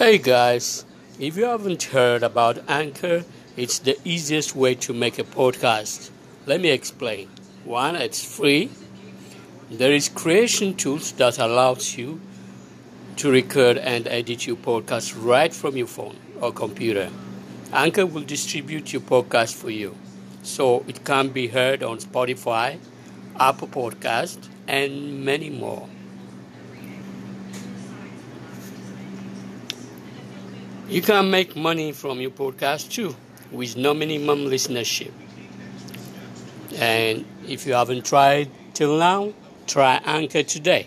Hey guys, if you haven't heard about Anchor, it's the easiest way to make a podcast. Let me explain. One, it's free. There is creation tools that allows you to record and edit your podcast right from your phone or computer. Anchor will distribute your podcast for you, so it can be heard on Spotify, Apple Podcast, and many more. You can make money from your podcast too with no minimum listenership. And if you haven't tried till now, try Anchor today.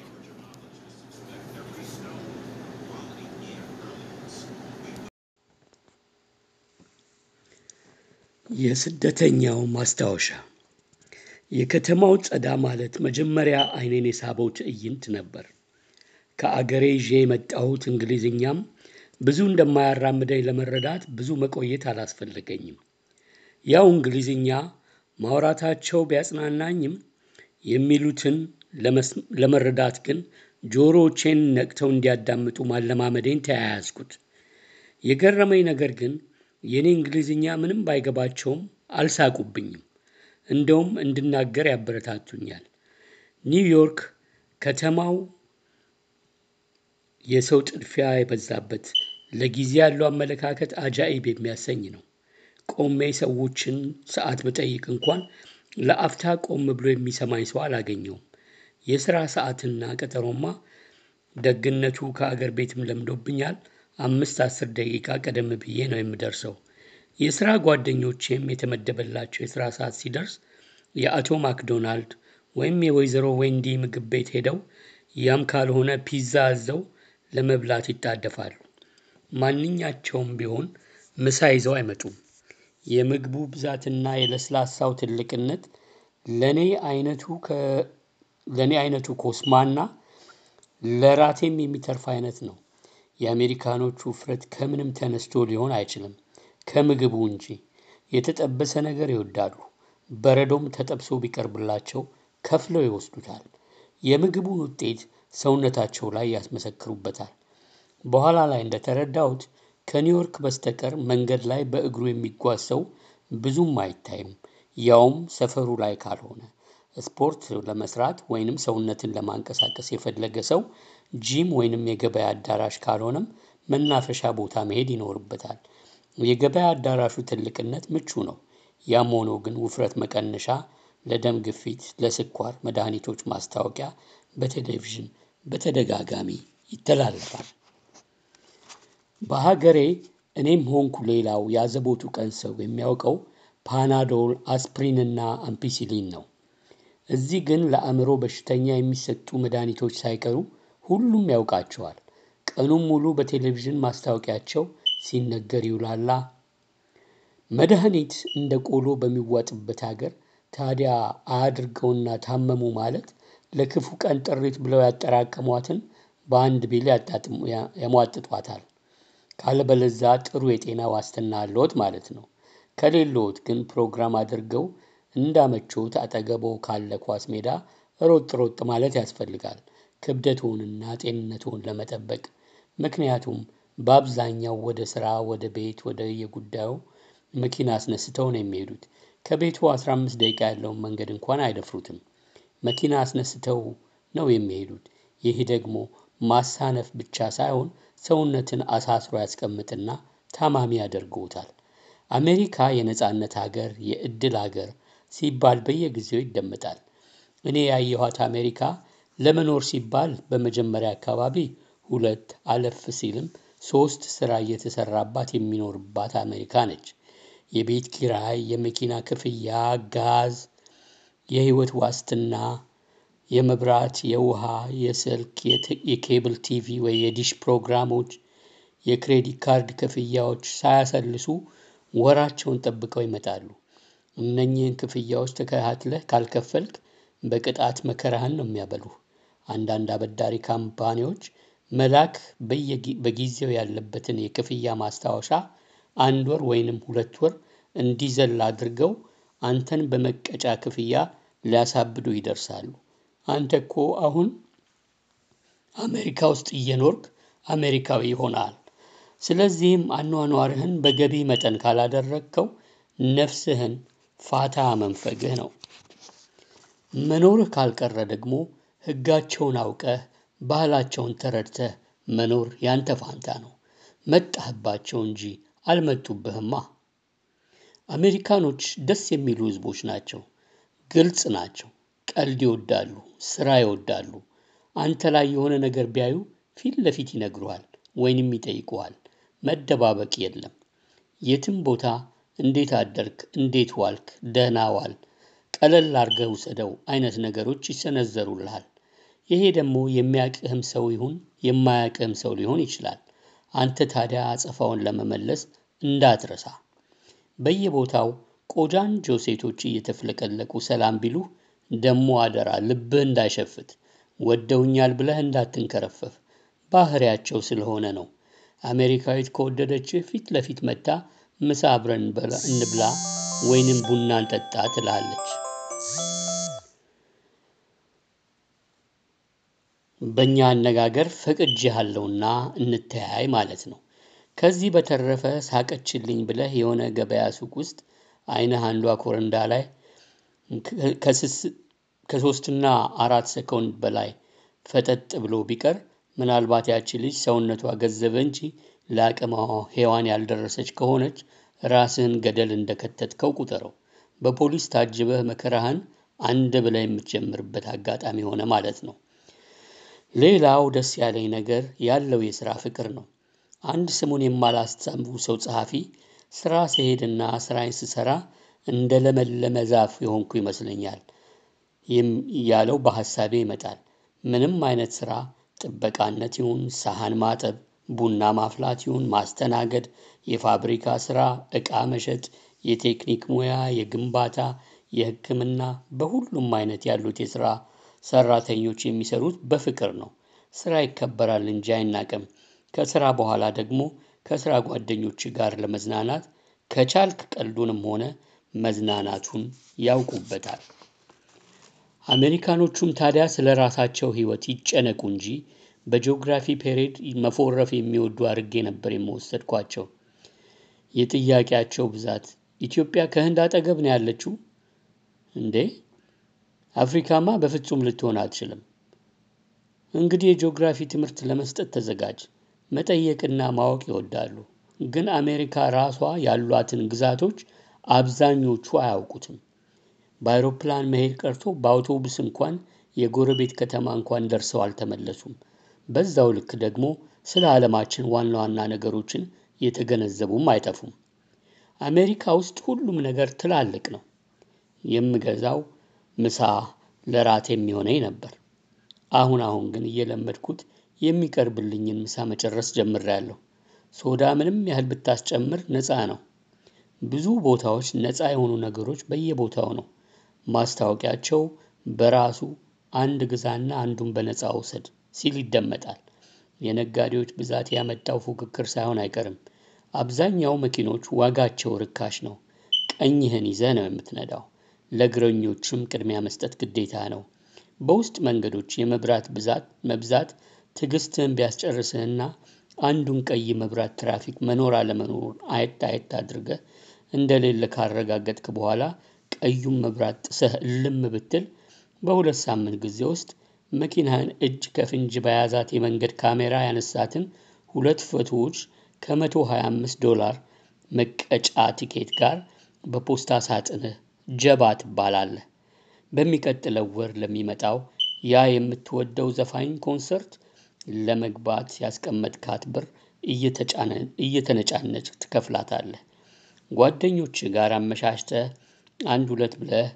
የስደተኛው ማስታወሻ የከተማው ጸዳ ማለት መጀመሪያ ዓይኔን የሳበው ትዕይንት ነበር። ከአገሬ ይዤ የመጣሁት እንግሊዝኛም ብዙ እንደማያራምደኝ ለመረዳት ብዙ መቆየት አላስፈለገኝም። ያው እንግሊዝኛ ማውራታቸው ቢያጽናናኝም የሚሉትን ለመረዳት ግን ጆሮዎቼን ነቅተው እንዲያዳምጡ ማለማመዴን ተያያዝኩት። የገረመኝ ነገር ግን የእኔ እንግሊዝኛ ምንም ባይገባቸውም አልሳቁብኝም። እንደውም እንድናገር ያበረታቱኛል። ኒውዮርክ ከተማው የሰው ጥድፊያ የበዛበት ለጊዜ ያለው አመለካከት አጃኢብ የሚያሰኝ ነው። ቆሜ ሰዎችን ሰዓት ብጠይቅ እንኳን ለአፍታ ቆም ብሎ የሚሰማኝ ሰው አላገኘውም። የሥራ ሰዓትና ቀጠሮማ ደግነቱ ከአገር ቤትም ለምዶብኛል። አምስት አስር ደቂቃ ቀደም ብዬ ነው የምደርሰው። የሥራ ጓደኞቼም የተመደበላቸው የሥራ ሰዓት ሲደርስ የአቶ ማክዶናልድ ወይም የወይዘሮ ዌንዲ ምግብ ቤት ሄደው ያም ካልሆነ ፒዛ አዘው ለመብላት ይጣደፋሉ። ማንኛቸውም ቢሆን ምሳ ይዘው አይመጡም። የምግቡ ብዛትና የለስላሳው ትልቅነት ለእኔ አይነቱ ኮስማና ለራቴም የሚተርፍ አይነት ነው። የአሜሪካኖቹ ውፍረት ከምንም ተነስቶ ሊሆን አይችልም፣ ከምግቡ እንጂ። የተጠበሰ ነገር ይወዳሉ። በረዶም ተጠብሶ ቢቀርብላቸው ከፍለው ይወስዱታል። የምግቡን ውጤት ሰውነታቸው ላይ ያስመሰክሩበታል። በኋላ ላይ እንደተረዳሁት ከኒውዮርክ በስተቀር መንገድ ላይ በእግሩ የሚጓዝ ሰው ብዙም አይታይም፣ ያውም ሰፈሩ ላይ ካልሆነ። ስፖርት ለመስራት ወይንም ሰውነትን ለማንቀሳቀስ የፈለገ ሰው ጂም ወይንም የገበያ አዳራሽ ካልሆነም መናፈሻ ቦታ መሄድ ይኖርበታል። የገበያ አዳራሹ ትልቅነት ምቹ ነው። ያም ሆኖ ግን ውፍረት መቀነሻ፣ ለደም ግፊት፣ ለስኳር መድኃኒቶች ማስታወቂያ በቴሌቪዥን በተደጋጋሚ ይተላለፋል። በሀገሬ እኔም ሆንኩ ሌላው የአዘቦቱ ቀን ሰው የሚያውቀው ፓናዶል፣ አስፕሪንና አምፒሲሊን ነው። እዚህ ግን ለአእምሮ በሽተኛ የሚሰጡ መድኃኒቶች ሳይቀሩ ሁሉም ያውቃቸዋል። ቀኑን ሙሉ በቴሌቪዥን ማስታወቂያቸው ሲነገር ይውላላ። መድኃኒት እንደ ቆሎ በሚዋጥበት ሀገር ታዲያ አያድርገውና ታመሙ ማለት ለክፉ ቀን ጥሪት ብለው ያጠራቀሟትን በአንድ ቢል ያሟጥጧታል። ካለበለዛ ጥሩ የጤና ዋስትና አለዎት ማለት ነው። ከሌለዎት ግን ፕሮግራም አድርገው እንዳመቾት አጠገቦ ካለ ኳስ ሜዳ ሮጥ ሮጥ ማለት ያስፈልጋል ክብደትዎንና ጤንነትዎን ለመጠበቅ። ምክንያቱም በአብዛኛው ወደ ሥራ፣ ወደ ቤት፣ ወደ የጉዳዩ መኪና አስነስተው ነው የሚሄዱት። ከቤቱ አስራ አምስት ደቂቃ ያለውን መንገድ እንኳን አይደፍሩትም። መኪና አስነስተው ነው የሚሄዱት። ይህ ደግሞ ማሳነፍ ብቻ ሳይሆን ሰውነትን አሳስሮ ያስቀምጥና ታማሚ ያደርግዎታል። አሜሪካ የነጻነት ሀገር፣ የዕድል ሀገር ሲባል በየጊዜው ይደመጣል። እኔ ያየኋት አሜሪካ ለመኖር ሲባል በመጀመሪያ አካባቢ ሁለት አለፍ ሲልም ሶስት ስራ እየተሰራባት የሚኖርባት አሜሪካ ነች። የቤት ኪራይ፣ የመኪና ክፍያ፣ ጋዝ፣ የህይወት ዋስትና፣ የመብራት፣ የውሃ፣ የስልክ፣ የ cable TV ወይ የዲሽ ፕሮግራሞች፣ የ credit card ክፍያዎች ሳያሰልሱ ወራቸውን ጠብቀው ይመጣሉ። እነኚህን ክፍያዎች ተከታትለህ ካልከፈልክ በቅጣት መከራህን ነው የሚያበሉህ። አንዳንድ አበዳሪ ካምፓኒዎች መላክ በጊዜው ያለበትን የክፍያ ማስታወሻ አንድ ወር ወይንም ሁለት ወር እንዲዘል አድርገው አንተን በመቀጫ ክፍያ ሊያሳብዱ ይደርሳሉ። አንተ እኮ አሁን አሜሪካ ውስጥ እየኖርክ አሜሪካዊ ሆነሃል። ስለዚህም አኗኗርህን በገቢ መጠን ካላደረግከው ነፍስህን ፋታ መንፈግህ ነው። መኖርህ ካልቀረ ደግሞ ሕጋቸውን አውቀህ ባህላቸውን ተረድተህ መኖር ያንተ ፋንታ ነው። መጣህባቸው እንጂ አልመጡብህማ። አሜሪካኖች ደስ የሚሉ ህዝቦች ናቸው። ግልጽ ናቸው። ቀልድ ይወዳሉ፣ ስራ ይወዳሉ። አንተ ላይ የሆነ ነገር ቢያዩ ፊት ለፊት ይነግሩሃል ወይንም ይጠይቁሃል። መደባበቅ የለም። የትም ቦታ እንዴት አደርክ፣ እንዴት ዋልክ፣ ደህና ዋል፣ ቀለል አድርገህ ውሰደው አይነት ነገሮች ይሰነዘሩልሃል። ይሄ ደግሞ የሚያቅህም ሰው ይሁን የማያቅህም ሰው ሊሆን ይችላል። አንተ ታዲያ አጸፋውን ለመመለስ እንዳትረሳ። በየቦታው ቆጃንጆ ሴቶች እየተፍለቀለቁ ሰላም ቢሉህ ደሞ አደራ ልብህ እንዳይሸፍት ወደውኛል ብለህ እንዳትንከረፈፍ ባህሪያቸው ስለሆነ ነው። አሜሪካዊት ከወደደችህ ፊት ለፊት መጥታ ምሳ አብረን እንብላ ወይንም ቡና እንጠጣ ትላለች። በእኛ አነጋገር ፈቅጄሃለሁና እንተያይ ማለት ነው። ከዚህ በተረፈ ሳቀችልኝ ብለህ የሆነ ገበያ ሱቅ ውስጥ አይንህ አንዷ ኮረንዳ ላይ ከሶስትና አራት ሰኮንድ በላይ ፈጠጥ ብሎ ቢቀር ምናልባት ያቺ ልጅ ሰውነቷ ገዘበ እንጂ ለአቅመ ሔዋን ያልደረሰች ከሆነች ራስህን ገደል እንደከተትከው ቁጠረው። በፖሊስ ታጅበህ መከራህን አንድ ብለህ የምትጀምርበት አጋጣሚ ሆነ ማለት ነው። ሌላው ደስ ያለኝ ነገር ያለው የሥራ ፍቅር ነው። አንድ ስሙን የማላስታውሰው ጸሐፊ ስራ ስሄድና ስራዬን ስሰራ እንደ ለመለመ ዛፍ የሆንኩ ይመስለኛል ያለው በሐሳቤ ይመጣል። ምንም አይነት ስራ ጥበቃነት ይሁን ሳህን ማጠብ፣ ቡና ማፍላት ይሁን ማስተናገድ፣ የፋብሪካ ስራ፣ ዕቃ መሸጥ፣ የቴክኒክ ሙያ፣ የግንባታ፣ የሕክምና በሁሉም አይነት ያሉት የስራ ሰራተኞች የሚሰሩት በፍቅር ነው። ስራ ይከበራል እንጂ አይናቅም። ከስራ በኋላ ደግሞ ከስራ ጓደኞች ጋር ለመዝናናት ከቻልክ ቀልዱንም ሆነ መዝናናቱን ያውቁበታል። አሜሪካኖቹም ታዲያ ስለ ራሳቸው ህይወት ይጨነቁ እንጂ በጂኦግራፊ ፔሬድ መፎረፍ የሚወዱ አድርጌ ነበር የምወሰድኳቸው። የጥያቄያቸው ብዛት ኢትዮጵያ ከህንድ አጠገብ ነው ያለችው እንዴ? አፍሪካማ በፍጹም ልትሆን አትችልም። እንግዲህ የጂኦግራፊ ትምህርት ለመስጠት ተዘጋጅ። መጠየቅና ማወቅ ይወዳሉ። ግን አሜሪካ ራሷ ያሏትን ግዛቶች አብዛኞቹ አያውቁትም። በአውሮፕላን መሄድ ቀርቶ በአውቶቡስ እንኳን የጎረቤት ከተማ እንኳን ደርሰው አልተመለሱም። በዛው ልክ ደግሞ ስለ ዓለማችን ዋና ዋና ነገሮችን የተገነዘቡም አይጠፉም። አሜሪካ ውስጥ ሁሉም ነገር ትላልቅ ነው። የምገዛው ምሳ ለራት የሚሆነኝ ነበር። አሁን አሁን ግን እየለመድኩት የሚቀርብልኝን ምሳ መጨረስ ጀምሬያለሁ። ሶዳ ምንም ያህል ብታስጨምር ነፃ ነው። ብዙ ቦታዎች ነፃ የሆኑ ነገሮች በየቦታው ነው። ማስታወቂያቸው በራሱ አንድ ግዛና አንዱን በነፃ ውሰድ ሲል ይደመጣል። የነጋዴዎች ብዛት ያመጣው ፉክክር ሳይሆን አይቀርም። አብዛኛው መኪኖች ዋጋቸው ርካሽ ነው። ቀኝህን ይዘህ ነው የምትነዳው። ለእግረኞችም ቅድሚያ መስጠት ግዴታ ነው። በውስጥ መንገዶች የመብራት ብዛት መብዛት ትዕግስትህን ቢያስጨርስህና አንዱን ቀይ መብራት ትራፊክ መኖር አለመኖሩን አየት አየት አድርገህ እንደሌለ ካረጋገጥክ በኋላ ቀዩን መብራት ጥሰህ እልም ብትል በሁለት ሳምንት ጊዜ ውስጥ መኪናህን እጅ ከፍንጅ በያዛት የመንገድ ካሜራ ያነሳትን ሁለት ፎቶዎች ከመቶ ሀያ አምስት ዶላር መቀጫ ቲኬት ጋር በፖስታ ሳጥንህ ጀባ ትባላለህ። በሚቀጥለው ወር ለሚመጣው ያ የምትወደው ዘፋኝ ኮንሰርት ለመግባት ያስቀመጥካት ብር እየተነጫነጭ ትከፍላታለህ። ጓደኞች ጋር አመሻሽተህ አንድ ሁለት ብለህ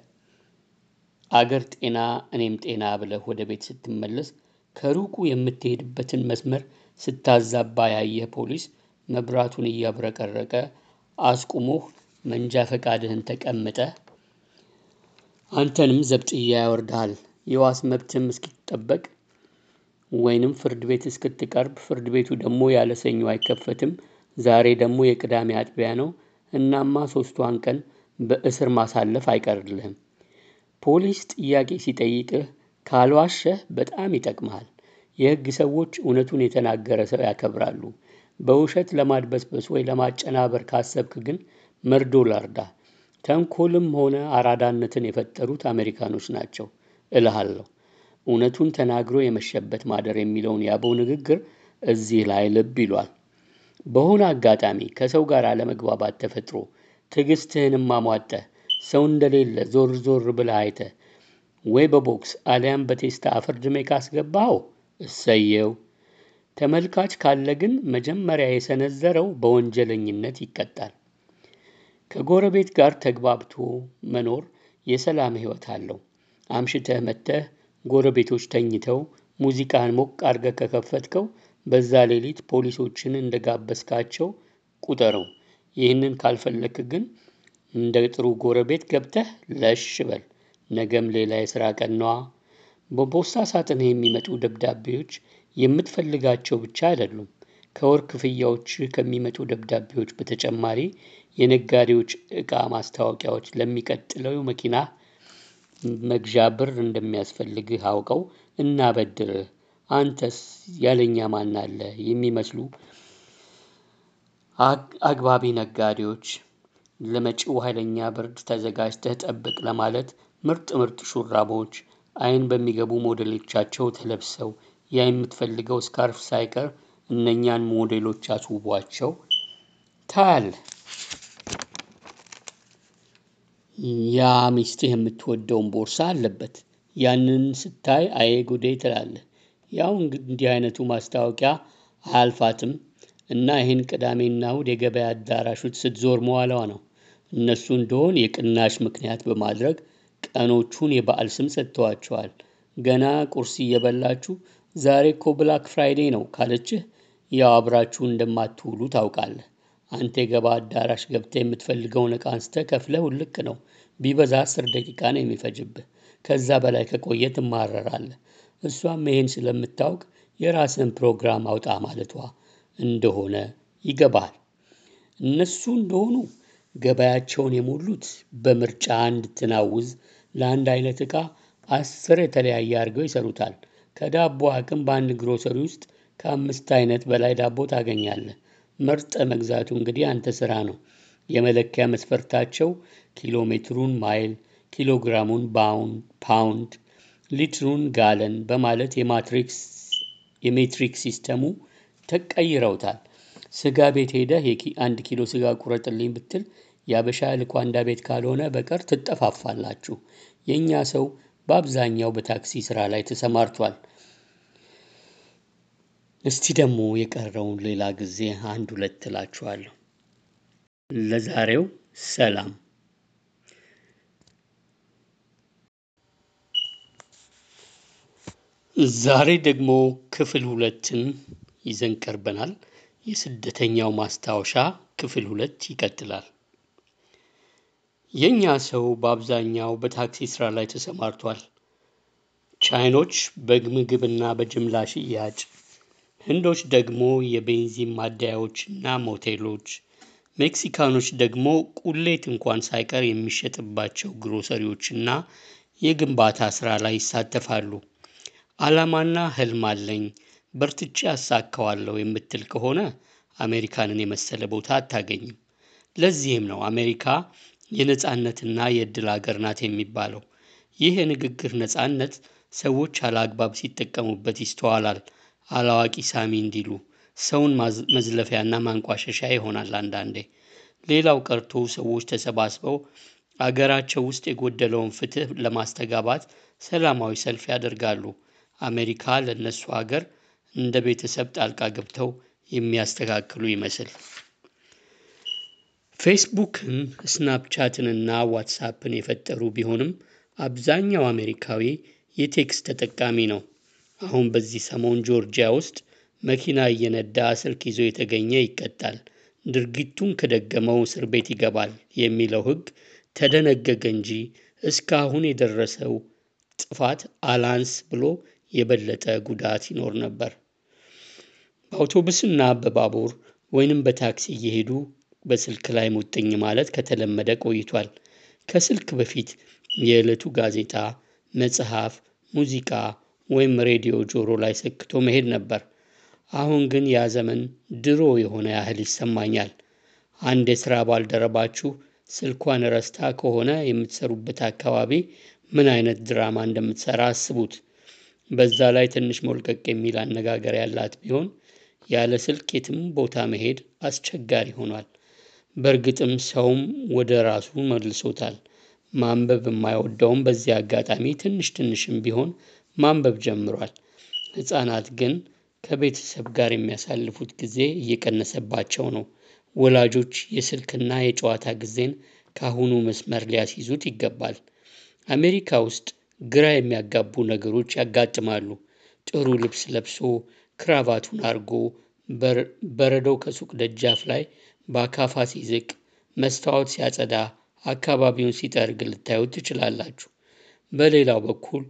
አገር ጤና እኔም ጤና ብለህ ወደ ቤት ስትመለስ ከሩቁ የምትሄድበትን መስመር ስታዛባ ያየህ ፖሊስ መብራቱን እያብረቀረቀ አስቁሞህ መንጃ ፈቃድህን ተቀምጠህ አንተንም ዘብጥያ ያወርድሃል። የዋስ መብትም እስኪጠበቅ ወይንም ፍርድ ቤት እስክትቀርብ ፍርድ ቤቱ ደግሞ ያለ ሰኞ አይከፈትም። ዛሬ ደግሞ የቅዳሜ አጥቢያ ነው። እናማ ሶስቷን ቀን በእስር ማሳለፍ አይቀርልህም። ፖሊስ ጥያቄ ሲጠይቅህ ካልዋሸህ በጣም ይጠቅምሃል። የህግ ሰዎች እውነቱን የተናገረ ሰው ያከብራሉ። በውሸት ለማድበስበስ ወይ ለማጨናበር ካሰብክ ግን መርዶ ላርዳ። ተንኮልም ሆነ አራዳነትን የፈጠሩት አሜሪካኖች ናቸው እልሃለሁ። እውነቱን ተናግሮ የመሸበት ማደር የሚለውን የአበው ንግግር እዚህ ላይ ልብ ይሏል። በሆነ አጋጣሚ ከሰው ጋር አለመግባባት ተፈጥሮ ትዕግስትህንም አሟጠህ ሰው እንደሌለ ዞር ዞር ብለህ አይተህ ወይ በቦክስ አሊያም በቴስታ አፈርድሜ ካስገባኸው እሰየው። ተመልካች ካለ ግን መጀመሪያ የሰነዘረው በወንጀለኝነት ይቀጣል። ከጎረቤት ጋር ተግባብቶ መኖር የሰላም ሕይወት አለው። አምሽተህ መጥተህ ጎረቤቶች ተኝተው ሙዚቃን ሞቅ አድርገህ ከከፈትከው በዛ ሌሊት ፖሊሶችን እንደጋበዝካቸው ቁጠረው። ይህንን ካልፈለክ ግን እንደ ጥሩ ጎረቤት ገብተህ ለሽ በል። ነገም ሌላ የሥራ ቀን ነዋ። በፖስታ ሳጥንህ የሚመጡ ደብዳቤዎች የምትፈልጋቸው ብቻ አይደሉም። ከወር ክፍያዎች ከሚመጡ ደብዳቤዎች በተጨማሪ የነጋዴዎች ዕቃ ማስታወቂያዎች ለሚቀጥለው መኪና መግዣ ብር እንደሚያስፈልግህ አውቀው እናበድርህ አንተስ ያለኛ ማን አለ የሚመስሉ አግባቢ ነጋዴዎች ለመጪው ኃይለኛ ብርድ ተዘጋጅተህ ጠብቅ ለማለት ምርጥ ምርጥ ሹራቦች አይን በሚገቡ ሞዴሎቻቸው ተለብሰው ያ የምትፈልገው ስካርፍ ሳይቀር እነኛን ሞዴሎች አስውቧቸው ታያለህ። ያ ሚስትህ የምትወደውን ቦርሳ አለበት። ያንን ስታይ አዬ ጉዴ ትላለህ። ያው እንዲህ አይነቱ ማስታወቂያ አያልፋትም እና ይህን ቅዳሜና እሁድ የገበያ አዳራሾች ስትዞር መዋሏ ነው። እነሱ እንደሆን የቅናሽ ምክንያት በማድረግ ቀኖቹን የበአል ስም ሰጥተዋቸዋል። ገና ቁርስ እየበላችሁ ዛሬ እኮ Black Friday ነው ካለችህ ያው አብራችሁ እንደማትውሉ ታውቃለህ። አንተ የገበያ አዳራሽ ገብተህ የምትፈልገውን ዕቃ አንስተህ ከፍለህ ውልቅ ነው። ቢበዛ አስር ደቂቃ ነው የሚፈጅብህ። ከዛ በላይ ከቆየ ትማረራለህ። እሷም ይሄን ስለምታውቅ የራስህን ፕሮግራም አውጣ ማለቷ እንደሆነ ይገባሃል። እነሱ እንደሆኑ ገበያቸውን የሞሉት በምርጫ እንድትናውዝ ለአንድ አይነት ዕቃ አስር የተለያየ አድርገው ይሰሩታል። ከዳቦ አቅም በአንድ ግሮሰሪ ውስጥ ከአምስት አይነት በላይ ዳቦ ታገኛለህ። መርጠህ መግዛቱ እንግዲህ አንተ ስራ ነው። የመለኪያ መስፈርታቸው ኪሎ ሜትሩን ማይል፣ ኪሎ ግራሙን ፓውንድ፣ ሊትሩን ጋለን በማለት የ matrix የ metric system ኡ ተቀይረውታል። ስጋ ቤት ሄደህ አንድ ኪሎ ስጋ ቁረጥልኝ ብትል የአበሻ ልኳንዳ ቤት ካልሆነ በቀር ትጠፋፋላችሁ። የእኛ ሰው በአብዛኛው በታክሲ ስራ ላይ ተሰማርቷል። እስቲ ደግሞ የቀረውን ሌላ ጊዜ አንድ ሁለት እላችኋለሁ። ለዛሬው ሰላም። ዛሬ ደግሞ ክፍል ሁለትን ይዘን ቀርበናል። የስደተኛው ማስታወሻ ክፍል ሁለት ይቀጥላል። የእኛ ሰው በአብዛኛው በታክሲ ስራ ላይ ተሰማርቷል። ቻይኖች በምግብና በጅምላ ሽያጭ፣ ህንዶች ደግሞ የቤንዚን ማደያዎችና ሞቴሎች፣ ሜክሲካኖች ደግሞ ቁሌት እንኳን ሳይቀር የሚሸጥባቸው ግሮሰሪዎችና የግንባታ ስራ ላይ ይሳተፋሉ። ዓላማና ህልም አለኝ በርትቼ አሳካዋለሁ የምትል ከሆነ አሜሪካንን የመሰለ ቦታ አታገኝም። ለዚህም ነው አሜሪካ የነጻነትና የእድል ሀገር ናት የሚባለው። ይህ የንግግር ነጻነት ሰዎች አላግባብ ሲጠቀሙበት ይስተዋላል። አላዋቂ ሳሚ እንዲሉ ሰውን መዝለፊያና ማንቋሸሻ ይሆናል አንዳንዴ። ሌላው ቀርቶ ሰዎች ተሰባስበው አገራቸው ውስጥ የጎደለውን ፍትህ ለማስተጋባት ሰላማዊ ሰልፍ ያደርጋሉ። አሜሪካ ለእነሱ ሀገር እንደ ቤተሰብ ጣልቃ ገብተው የሚያስተካክሉ ይመስል። ፌስቡክን፣ ስናፕቻትንና ዋትሳፕን የፈጠሩ ቢሆንም አብዛኛው አሜሪካዊ የ text ተጠቃሚ ነው። አሁን በዚህ ሰሞን ጆርጂያ ውስጥ መኪና እየነዳ ስልክ ይዞ የተገኘ ይቀጣል፣ ድርጊቱን ከደገመው እስር ቤት ይገባል የሚለው ሕግ ተደነገገ እንጂ እስካሁን የደረሰው ጥፋት አላንስ ብሎ የበለጠ ጉዳት ይኖር ነበር። በአውቶቡስና በባቡር ወይንም በታክሲ እየሄዱ በስልክ ላይ ሙጥኝ ማለት ከተለመደ ቆይቷል። ከስልክ በፊት የዕለቱ ጋዜጣ፣ መጽሐፍ፣ ሙዚቃ ወይም ሬዲዮ ጆሮ ላይ ሰክቶ መሄድ ነበር። አሁን ግን ያ ዘመን ድሮ የሆነ ያህል ይሰማኛል። አንድ የሥራ ባልደረባችሁ ስልኳን ረስታ ከሆነ የምትሰሩበት አካባቢ ምን አይነት ድራማ እንደምትሰራ አስቡት። በዛ ላይ ትንሽ ሞልቀቅ የሚል አነጋገር ያላት ቢሆን ያለ ስልክ የትም ቦታ መሄድ አስቸጋሪ ሆኗል። በእርግጥም ሰውም ወደ ራሱ መልሶታል። ማንበብ የማይወደውም በዚህ አጋጣሚ ትንሽ ትንሽም ቢሆን ማንበብ ጀምሯል። ሕፃናት ግን ከቤተሰብ ጋር የሚያሳልፉት ጊዜ እየቀነሰባቸው ነው። ወላጆች የስልክና የጨዋታ ጊዜን ከአሁኑ መስመር ሊያስይዙት ይገባል። አሜሪካ ውስጥ ግራ የሚያጋቡ ነገሮች ያጋጥማሉ። ጥሩ ልብስ ለብሶ ክራቫቱን አርጎ በረዶው ከሱቅ ደጃፍ ላይ በአካፋ ሲዝቅ መስታወት ሲያጸዳ አካባቢውን ሲጠርግ ልታዩት ትችላላችሁ። በሌላው በኩል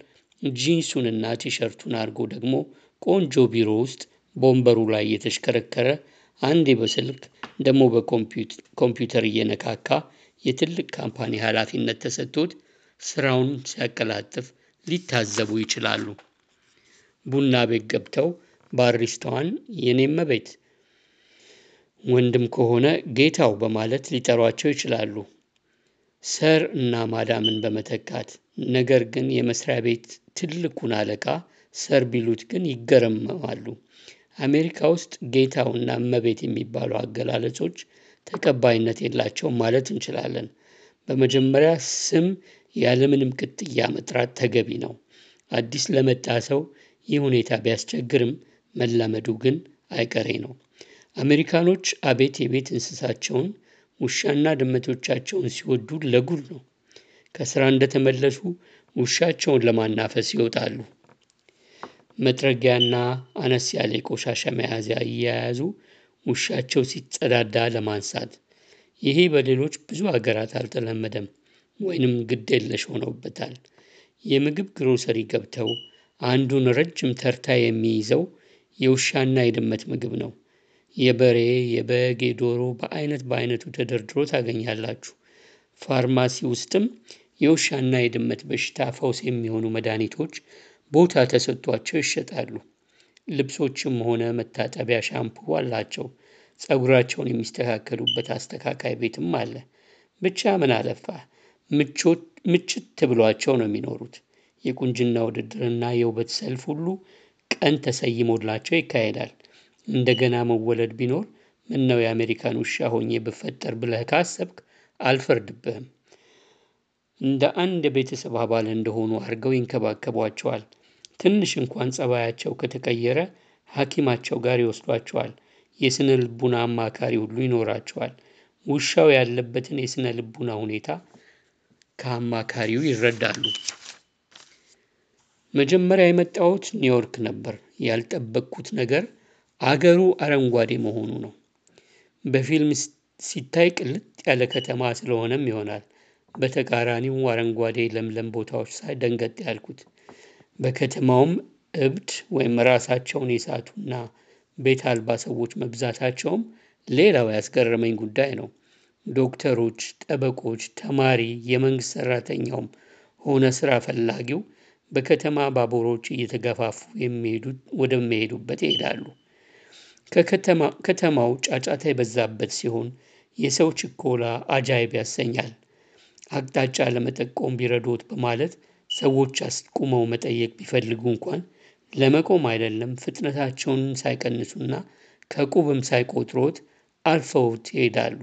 ጂንሱንና ቲሸርቱን አድርጎ ደግሞ ቆንጆ ቢሮ ውስጥ በወንበሩ ላይ እየተሽከረከረ አንዴ በስልክ ደግሞ በኮምፒውተር እየነካካ የትልቅ company ኃላፊነት ተሰጥቶት ስራውን ሲያቀላጥፍ ሊታዘቡ ይችላሉ። ቡና ቤት ገብተው ባሪስታዋን የኔ እመቤት ወንድም ከሆነ ጌታው በማለት ሊጠሯቸው ይችላሉ። ሰር እና ማዳምን በመተካት ነገር ግን የመስሪያ ቤት ትልቁን አለቃ ሰር ቢሉት ግን ይገረመማሉ። አሜሪካ ውስጥ ጌታውና እመቤት የሚባሉ አገላለጾች ተቀባይነት የላቸውም ማለት እንችላለን። በመጀመሪያ ስም ያለምንም ቅጥያ መጥራት ተገቢ ነው። አዲስ ለመጣ ሰው ይህ ሁኔታ ቢያስቸግርም መላመዱ ግን አይቀሬ ነው። አሜሪካኖች አቤት የቤት እንስሳቸውን ውሻና ድመቶቻቸውን ሲወዱ ለጉድ ነው። ከስራ እንደተመለሱ ውሻቸውን ለማናፈስ ይወጣሉ። መጥረጊያና አነስ ያለ የቆሻሻ መያዣ እየያዙ ውሻቸው ሲጸዳዳ ለማንሳት ይሄ በሌሎች ብዙ ሀገራት አልተለመደም ወይንም ግድ የለሽ ሆነውበታል። የምግብ ግሮሰሪ ገብተው አንዱን ረጅም ተርታ የሚይዘው የውሻና የድመት ምግብ ነው። የበሬ የበግ የዶሮ በአይነት በአይነቱ ተደርድሮ ታገኛላችሁ። ፋርማሲ ውስጥም የውሻና የድመት በሽታ ፈውስ የሚሆኑ መድኃኒቶች ቦታ ተሰጥቷቸው ይሸጣሉ። ልብሶችም ሆነ መታጠቢያ ሻምፑ አላቸው። ፀጉራቸውን የሚስተካከሉበት አስተካካይ ቤትም አለ። ብቻ ምን አለፋህ ምችት ብሏቸው ነው የሚኖሩት። የቁንጅና ውድድርና የውበት ሰልፍ ሁሉ ቀን ተሰይሞላቸው ይካሄዳል። እንደገና መወለድ ቢኖር ምነው የአሜሪካን ውሻ ሆኜ ብፈጠር ብለህ ካሰብክ አልፈርድብህም። እንደ አንድ የቤተሰብ አባል እንደሆኑ አድርገው ይንከባከቧቸዋል። ትንሽ እንኳን ፀባያቸው ከተቀየረ ሐኪማቸው ጋር ይወስዷቸዋል። የስነ ልቡና አማካሪ ሁሉ ይኖራቸዋል። ውሻው ያለበትን የስነ ልቡና ሁኔታ ከአማካሪው ይረዳሉ። መጀመሪያ የመጣሁት ኒውዮርክ ነበር። ያልጠበቅኩት ነገር አገሩ አረንጓዴ መሆኑ ነው። በፊልም ሲታይ ቅልጥ ያለ ከተማ ስለሆነም ይሆናል። በተቃራኒው አረንጓዴ ለምለም ቦታዎች ሳይ ደንገጥ ያልኩት። በከተማውም እብድ ወይም ራሳቸውን የሳቱና ቤት አልባ ሰዎች መብዛታቸውም ሌላው ያስገረመኝ ጉዳይ ነው። ዶክተሮች፣ ጠበቆች፣ ተማሪ፣ የመንግስት ሰራተኛውም ሆነ ስራ ፈላጊው በከተማ ባቡሮች እየተገፋፉ ወደሚሄዱበት ይሄዳሉ። ከተማው ጫጫታ የበዛበት ሲሆን የሰው ችኮላ አጃይብ ያሰኛል። አቅጣጫ ለመጠቆም ቢረዶት በማለት ሰዎች አስቁመው መጠየቅ ቢፈልጉ እንኳን ለመቆም አይደለም ፍጥነታቸውን ሳይቀንሱና ከቁብም ሳይቆጥሮት አልፈውት ይሄዳሉ።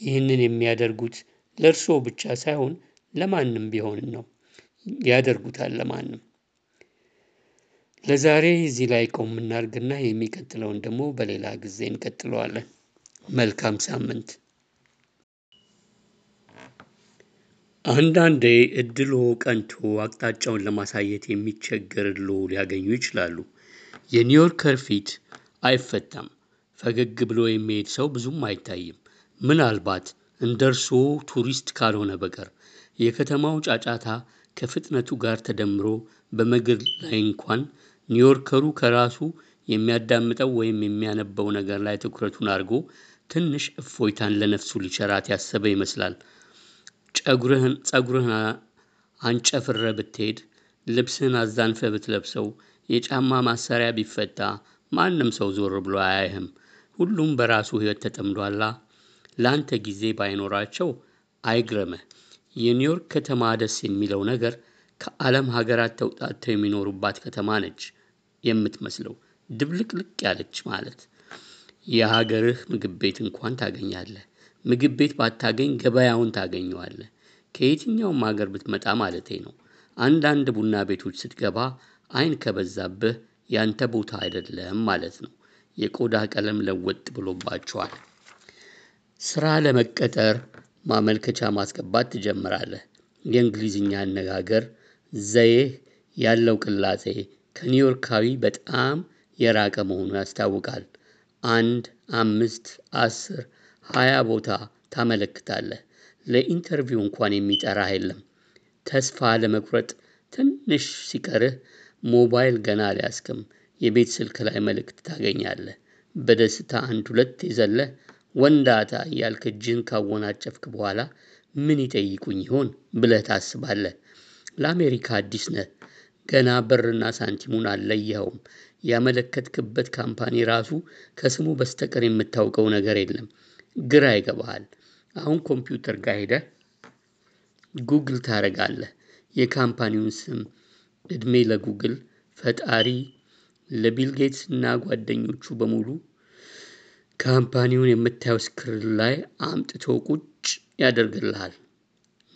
ይህንን የሚያደርጉት ለእርስዎ ብቻ ሳይሆን ለማንም ቢሆን ነው። ያደርጉታል ለማንም። ለዛሬ እዚህ ላይ ቆም እናድርግና የሚቀጥለውን ደግሞ በሌላ ጊዜ እንቀጥለዋለን። መልካም ሳምንት። አንዳንዴ እድሎ ቀንቶ አቅጣጫውን ለማሳየት የሚቸገር ሊያገኙ ይችላሉ። የኒውዮርከር ፊት አይፈታም። ፈገግ ብሎ የሚሄድ ሰው ብዙም አይታይም። ምናልባት እንደ እርስዎ ቱሪስት ካልሆነ በቀር የከተማው ጫጫታ ከፍጥነቱ ጋር ተደምሮ በመንገድ ላይ እንኳን ኒውዮርከሩ ከራሱ የሚያዳምጠው ወይም የሚያነበው ነገር ላይ ትኩረቱን አድርጎ ትንሽ እፎይታን ለነፍሱ ሊቸራት ያሰበ ይመስላል። ጸጉርህን አንጨፍረ ብትሄድ ልብስህን አዛንፈ ብትለብሰው የጫማ ማሰሪያ ቢፈታ ማንም ሰው ዞር ብሎ አያይህም። ሁሉም በራሱ ህይወት ተጠምዷላ። ለአንተ ጊዜ ባይኖራቸው አይግረምህ። የኒውዮርክ ከተማ ደስ የሚለው ነገር ከዓለም ሀገራት ተውጣጥተው የሚኖሩባት ከተማ ነች የምትመስለው ድብልቅልቅ ያለች ማለት። የሀገርህ ምግብ ቤት እንኳን ታገኛለህ። ምግብ ቤት ባታገኝ ገበያውን ታገኘዋለህ። ከየትኛውም ሀገር ብትመጣ ማለቴ ነው። አንዳንድ ቡና ቤቶች ስትገባ አይን ከበዛብህ ያንተ ቦታ አይደለም ማለት ነው። የቆዳ ቀለም ለወጥ ብሎባቸዋል። ስራ ለመቀጠር ማመልከቻ ማስገባት ትጀምራለህ። የእንግሊዝኛ አነጋገር ዘዬህ ያለው ቅላጼ ከኒውዮርካዊ በጣም የራቀ መሆኑ ያስታውቃል። አንድ አምስት አስር ሃያ ቦታ ታመለክታለህ። ለኢንተርቪው እንኳን የሚጠራህ የለም። ተስፋ ለመቁረጥ ትንሽ ሲቀርህ ሞባይል ገና አልያዝክም የቤት ስልክ ላይ መልእክት ታገኛለህ። በደስታ አንድ ሁለት የዘለህ ወንዳታ እያልክ እጅህን ካወናጨፍክ በኋላ ምን ይጠይቁኝ ይሆን ብለህ ታስባለህ። ለአሜሪካ አዲስ ነህ። ገና ብርና ሳንቲሙን አልለየኸውም። ያመለከትክበት company ራሱ ከስሙ በስተቀር የምታውቀው ነገር የለም። ግራ ይገባሃል። አሁን ኮምፒውተር ጋር ሄደህ ጉግል ታደርጋለህ። የ company ውን ስም እድሜ ለጉግል ፈጣሪ ለቢል ጌትስ እና ጓደኞቹ በሙሉ company ውን የምታየው screen ላይ አምጥቶ ቁጭ ያደርግልሃል።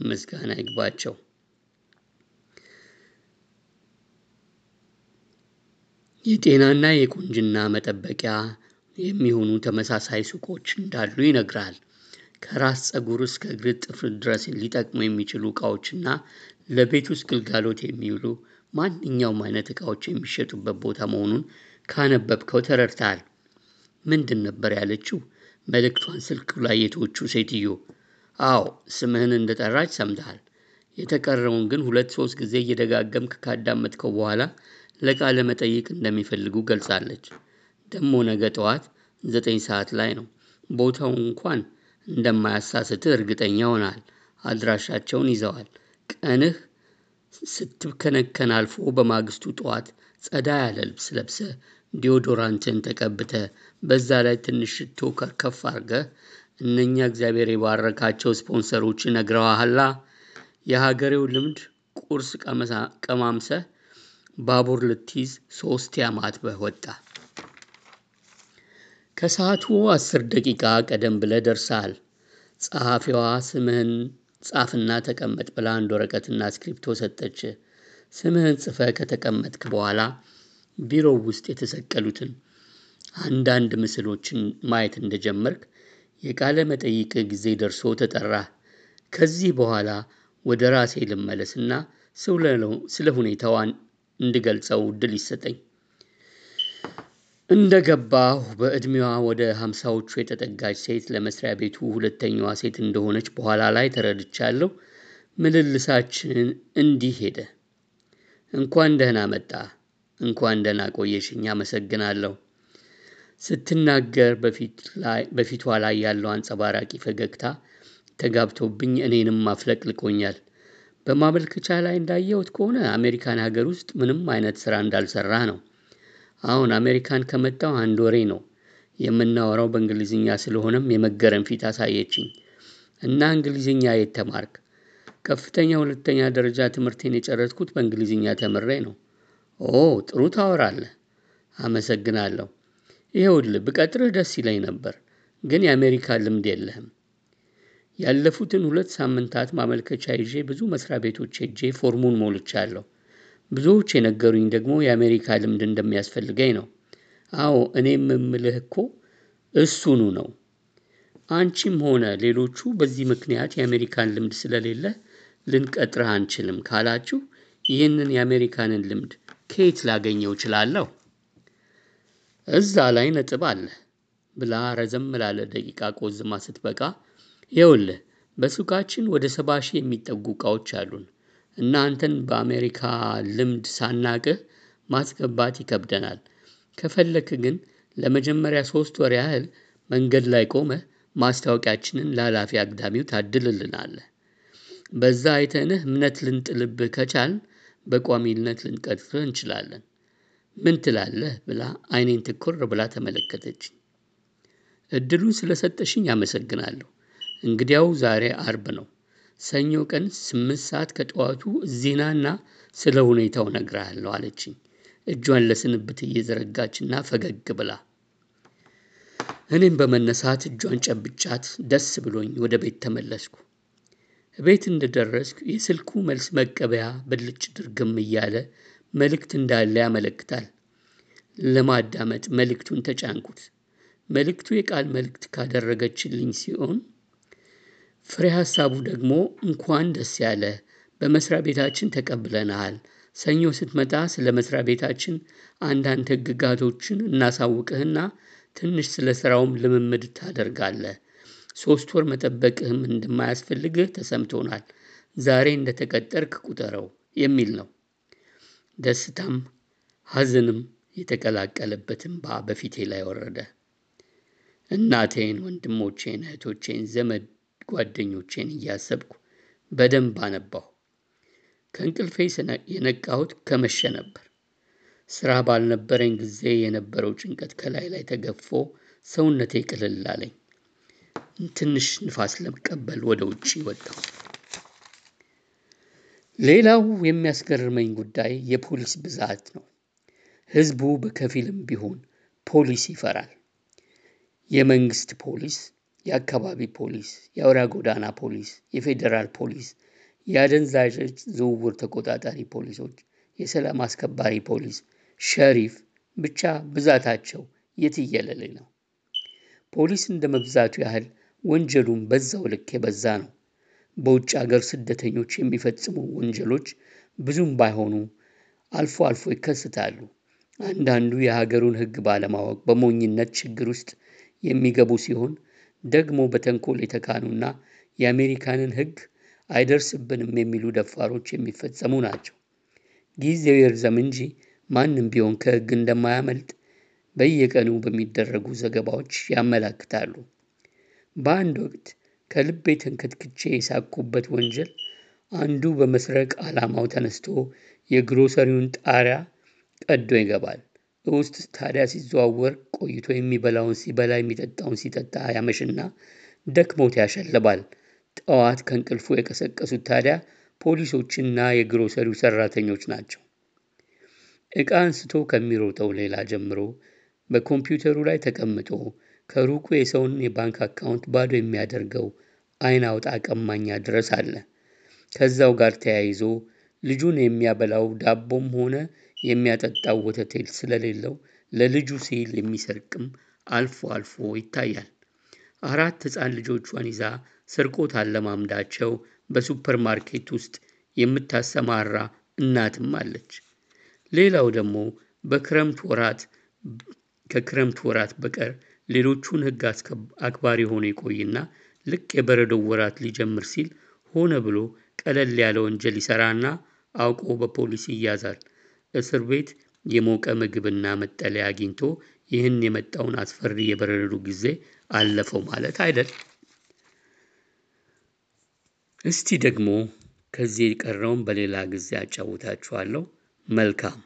ምስጋና ይግባቸው። የጤናና የቁንጅና መጠበቂያ የሚሆኑ ተመሳሳይ ሱቆች እንዳሉ ይነግራል። ከራስ ፀጉር እስከ እግር ጥፍር ድረስ ሊጠቅሙ የሚችሉ እቃዎችና ለቤት ውስጥ ግልጋሎት የሚውሉ ማንኛውም አይነት እቃዎች የሚሸጡበት ቦታ መሆኑን ካነበብከው ተረድተሃል። ምንድን ነበር ያለችው? መልእክቷን ስልክ ላይ የተወችው ሴትዮ። አዎ ስምህን እንደጠራች ሰምተሃል። የተቀረውን ግን ሁለት ሶስት ጊዜ እየደጋገምክ ካዳመጥከው በኋላ ለቃለ መጠይቅ እንደሚፈልጉ ገልጻለች። ደሞ ነገ ጠዋት ዘጠኝ ሰዓት ላይ ነው። ቦታው እንኳን እንደማያሳስትህ እርግጠኛ ሆነሃል። አድራሻቸውን ይዘዋል። ቀንህ ስትብከነከን አልፎ በማግስቱ ጠዋት ጸዳ ያለ ልብስ ለብሰህ ዲዮዶራንትን ተቀብተህ በዛ ላይ ትንሽ ሽቶ ከርከፍ አድርገህ እነኛ እግዚአብሔር የባረካቸው ስፖንሰሮች ነግረዋሃላ። የሀገሬው ልምድ ቁርስ ቀማምሰህ ባቡር ልትይዝ ሶስት ያማትበህ ወጣ። ከሰዓቱ አስር ደቂቃ ቀደም ብለህ ደርሰሃል። ጸሐፊዋ ስምህን ጻፍና ተቀመጥ ብላ አንድ ወረቀትና እስክሪፕቶ ሰጠች። ስምህን ጽፈህ ከተቀመጥክ በኋላ ቢሮው ውስጥ የተሰቀሉትን አንዳንድ ምስሎችን ማየት እንደጀመርክ የቃለ መጠይቅ ጊዜ ደርሶ ተጠራህ። ከዚህ በኋላ ወደ ራሴ ልመለስና ስለ ሁኔታው እንድገልጸው እድል ይሰጠኝ። እንደገባሁ በዕድሜዋ ወደ ሃምሳዎቹ የተጠጋች ሴት ለመስሪያ ቤቱ ሁለተኛዋ ሴት እንደሆነች በኋላ ላይ ተረድቻለሁ። ምልልሳችን እንዲህ ሄደ። እንኳን ደህና መጣህ። እንኳን ደህና ቆየሽኝ አመሰግናለሁ። ስትናገር በፊቷ ላይ ያለው አንጸባራቂ ፈገግታ ተጋብቶብኝ እኔንም አፍለቅልቆኛል። በማመልከቻ ላይ እንዳየሁት ከሆነ አሜሪካን ሀገር ውስጥ ምንም አይነት ስራ እንዳልሰራህ ነው። አሁን አሜሪካን ከመጣሁ አንድ ወሬ ነው። የምናወራው በእንግሊዝኛ ስለሆነም የመገረም ፊት አሳየችኝ። እና እንግሊዝኛ የት ተማርክ? ከፍተኛ ሁለተኛ ደረጃ ትምህርቴን የጨረስኩት በእንግሊዝኛ ተምሬ ነው። ኦ ጥሩ ታወራለህ። አመሰግናለሁ። ይኸውልህ ብቀጥርህ ደስ ይለኝ ነበር፣ ግን የአሜሪካ ልምድ የለህም። ያለፉትን ሁለት ሳምንታት ማመልከቻ ይዤ ብዙ መስሪያ ቤቶች ሄጄ ፎርሙን ሞልቻለሁ። ብዙዎች የነገሩኝ ደግሞ የአሜሪካ ልምድ እንደሚያስፈልገኝ ነው። አዎ እኔም የምልህ እኮ እሱኑ ነው። አንቺም ሆነ ሌሎቹ በዚህ ምክንያት የአሜሪካን ልምድ ስለሌለ ልንቀጥርህ አንችልም ካላችሁ ይህንን የአሜሪካንን ልምድ ከየት ላገኘው እችላለሁ? እዛ ላይ ነጥብ አለ ብላ ረዘም ላለ ደቂቃ ቆዝማ ስትበቃ ይኸውልህ በሱቃችን ወደ ሰባ ሺህ የሚጠጉ እቃዎች አሉን እና አንተን በአሜሪካ ልምድ ሳናቅህ ማስገባት ይከብደናል። ከፈለክ ግን ለመጀመሪያ ሶስት ወር ያህል መንገድ ላይ ቆመህ ማስታወቂያችንን ለኃላፊ አግዳሚው ታድልልናለህ። በዛ አይተንህ እምነት ልንጥልብህ ከቻልን በቋሚነት ልንቀጥርህ እንችላለን። ምን ትላለህ ብላ አይኔን ትኩር ብላ ተመለከተችኝ። እድሉን ስለሰጠሽኝ አመሰግናለሁ። እንግዲያው ዛሬ አርብ ነው። ሰኞ ቀን ስምንት ሰዓት ከጠዋቱ እዚህ ናና ስለ ሁኔታው እነግርሃለሁ አለችኝ። እጇን ለስንብት እየዘረጋችና ፈገግ ብላ እኔም በመነሳት እጇን ጨብጫት ደስ ብሎኝ ወደ ቤት ተመለስኩ። ቤት እንደደረስኩ የስልኩ መልስ መቀበያ ብልጭ ድርግም እያለ መልእክት እንዳለ ያመለክታል። ለማዳመጥ መልእክቱን ተጫንኩት። መልእክቱ የቃል መልእክት ካደረገችልኝ ሲሆን ፍሬ ሀሳቡ ደግሞ እንኳን ደስ ያለ በመስሪያ ቤታችን ተቀብለናል። ሰኞ ስትመጣ ስለ መስሪያ ቤታችን አንዳንድ ህግጋቶችን እናሳውቅህና ትንሽ ስለ ስራውም ልምምድ ታደርጋለህ። ሶስት ወር መጠበቅህም እንደማያስፈልግህ ተሰምቶናል። ዛሬ እንደተቀጠርክ ቁጠረው የሚል ነው። ደስታም ሀዘንም የተቀላቀለበት እንባ በፊቴ ላይ ወረደ። እናቴን ወንድሞቼን እህቶቼን ዘመድ ጓደኞቼን እያሰብኩ በደንብ አነባሁ። ከእንቅልፌ የነቃሁት ከመሸ ነበር። ስራ ባልነበረኝ ጊዜ የነበረው ጭንቀት ከላይ ላይ ተገፎ ሰውነቴ ቅልል አለኝ። ትንሽ ንፋስ ለመቀበል ወደ ውጪ ወጣሁ። ሌላው የሚያስገርመኝ ጉዳይ የፖሊስ ብዛት ነው። ህዝቡ በከፊልም ቢሆን ፖሊስ ይፈራል። የመንግስት ፖሊስ፣ የአካባቢ ፖሊስ፣ የአውራ ጎዳና ፖሊስ፣ የፌዴራል ፖሊስ፣ የአደንዛዥ ዝውውር ተቆጣጣሪ ፖሊሶች፣ የሰላም አስከባሪ ፖሊስ፣ ሸሪፍ ብቻ ብዛታቸው የትየለሌ ነው። ፖሊስ እንደ መብዛቱ ያህል ወንጀሉም በዛው ልክ የበዛ ነው። በውጭ ሀገር ስደተኞች የሚፈጽሙ ወንጀሎች ብዙም ባይሆኑ አልፎ አልፎ ይከሰታሉ። አንዳንዱ የሀገሩን ህግ ባለማወቅ በሞኝነት ችግር ውስጥ የሚገቡ ሲሆን ደግሞ በተንኮል የተካኑና የአሜሪካንን ህግ አይደርስብንም የሚሉ ደፋሮች የሚፈጸሙ ናቸው። ጊዜው ይርዘም እንጂ ማንም ቢሆን ከህግ እንደማያመልጥ በየቀኑ በሚደረጉ ዘገባዎች ያመላክታሉ። በአንድ ወቅት ከልቤ ተንከትክቼ የሳቅኩበት ወንጀል አንዱ በመስረቅ አላማው ተነስቶ የግሮሰሪውን ጣሪያ ቀዶ ይገባል። ውስጥ ታዲያ ሲዘዋወር ቆይቶ የሚበላውን ሲበላ የሚጠጣውን ሲጠጣ ያመሽና ደክሞት ያሸልባል። ጠዋት ከእንቅልፉ የቀሰቀሱት ታዲያ ፖሊሶችና የግሮሰሪው ሰራተኞች ናቸው። እቃ አንስቶ ከሚሮጠው ሌላ ጀምሮ በኮምፒውተሩ ላይ ተቀምጦ ከሩቁ የሰውን የባንክ account ባዶ የሚያደርገው አይን አውጣ ቀማኛ ድረስ አለ። ከዛው ጋር ተያይዞ ልጁን የሚያበላው ዳቦም ሆነ የሚያጠጣው ወተት ስለሌለው ለልጁ ሲል የሚሰርቅም አልፎ አልፎ ይታያል። አራት ህፃን ልጆቿን ይዛ ስርቆት አለማምዳቸው በሱፐር ማርኬት ውስጥ የምታሰማራ እናትም አለች። ሌላው ደግሞ በክረምት ወራት ከክረምት ወራት በቀር ሌሎቹን ህግ አክባሪ ሆኖ ይቆይና ልክ የበረዶው ወራት ሊጀምር ሲል ሆነ ብሎ ቀለል ያለ ወንጀል ይሰራና አውቆ በፖሊስ ይያዛል። እስር ቤት የሞቀ ምግብና መጠለያ አግኝቶ ይህን የመጣውን አስፈሪ የበረዶ ጊዜ አለፈው ማለት አይደል? እስቲ ደግሞ ከዚህ የቀረውን በሌላ ጊዜ አጫውታችኋለሁ። መልካም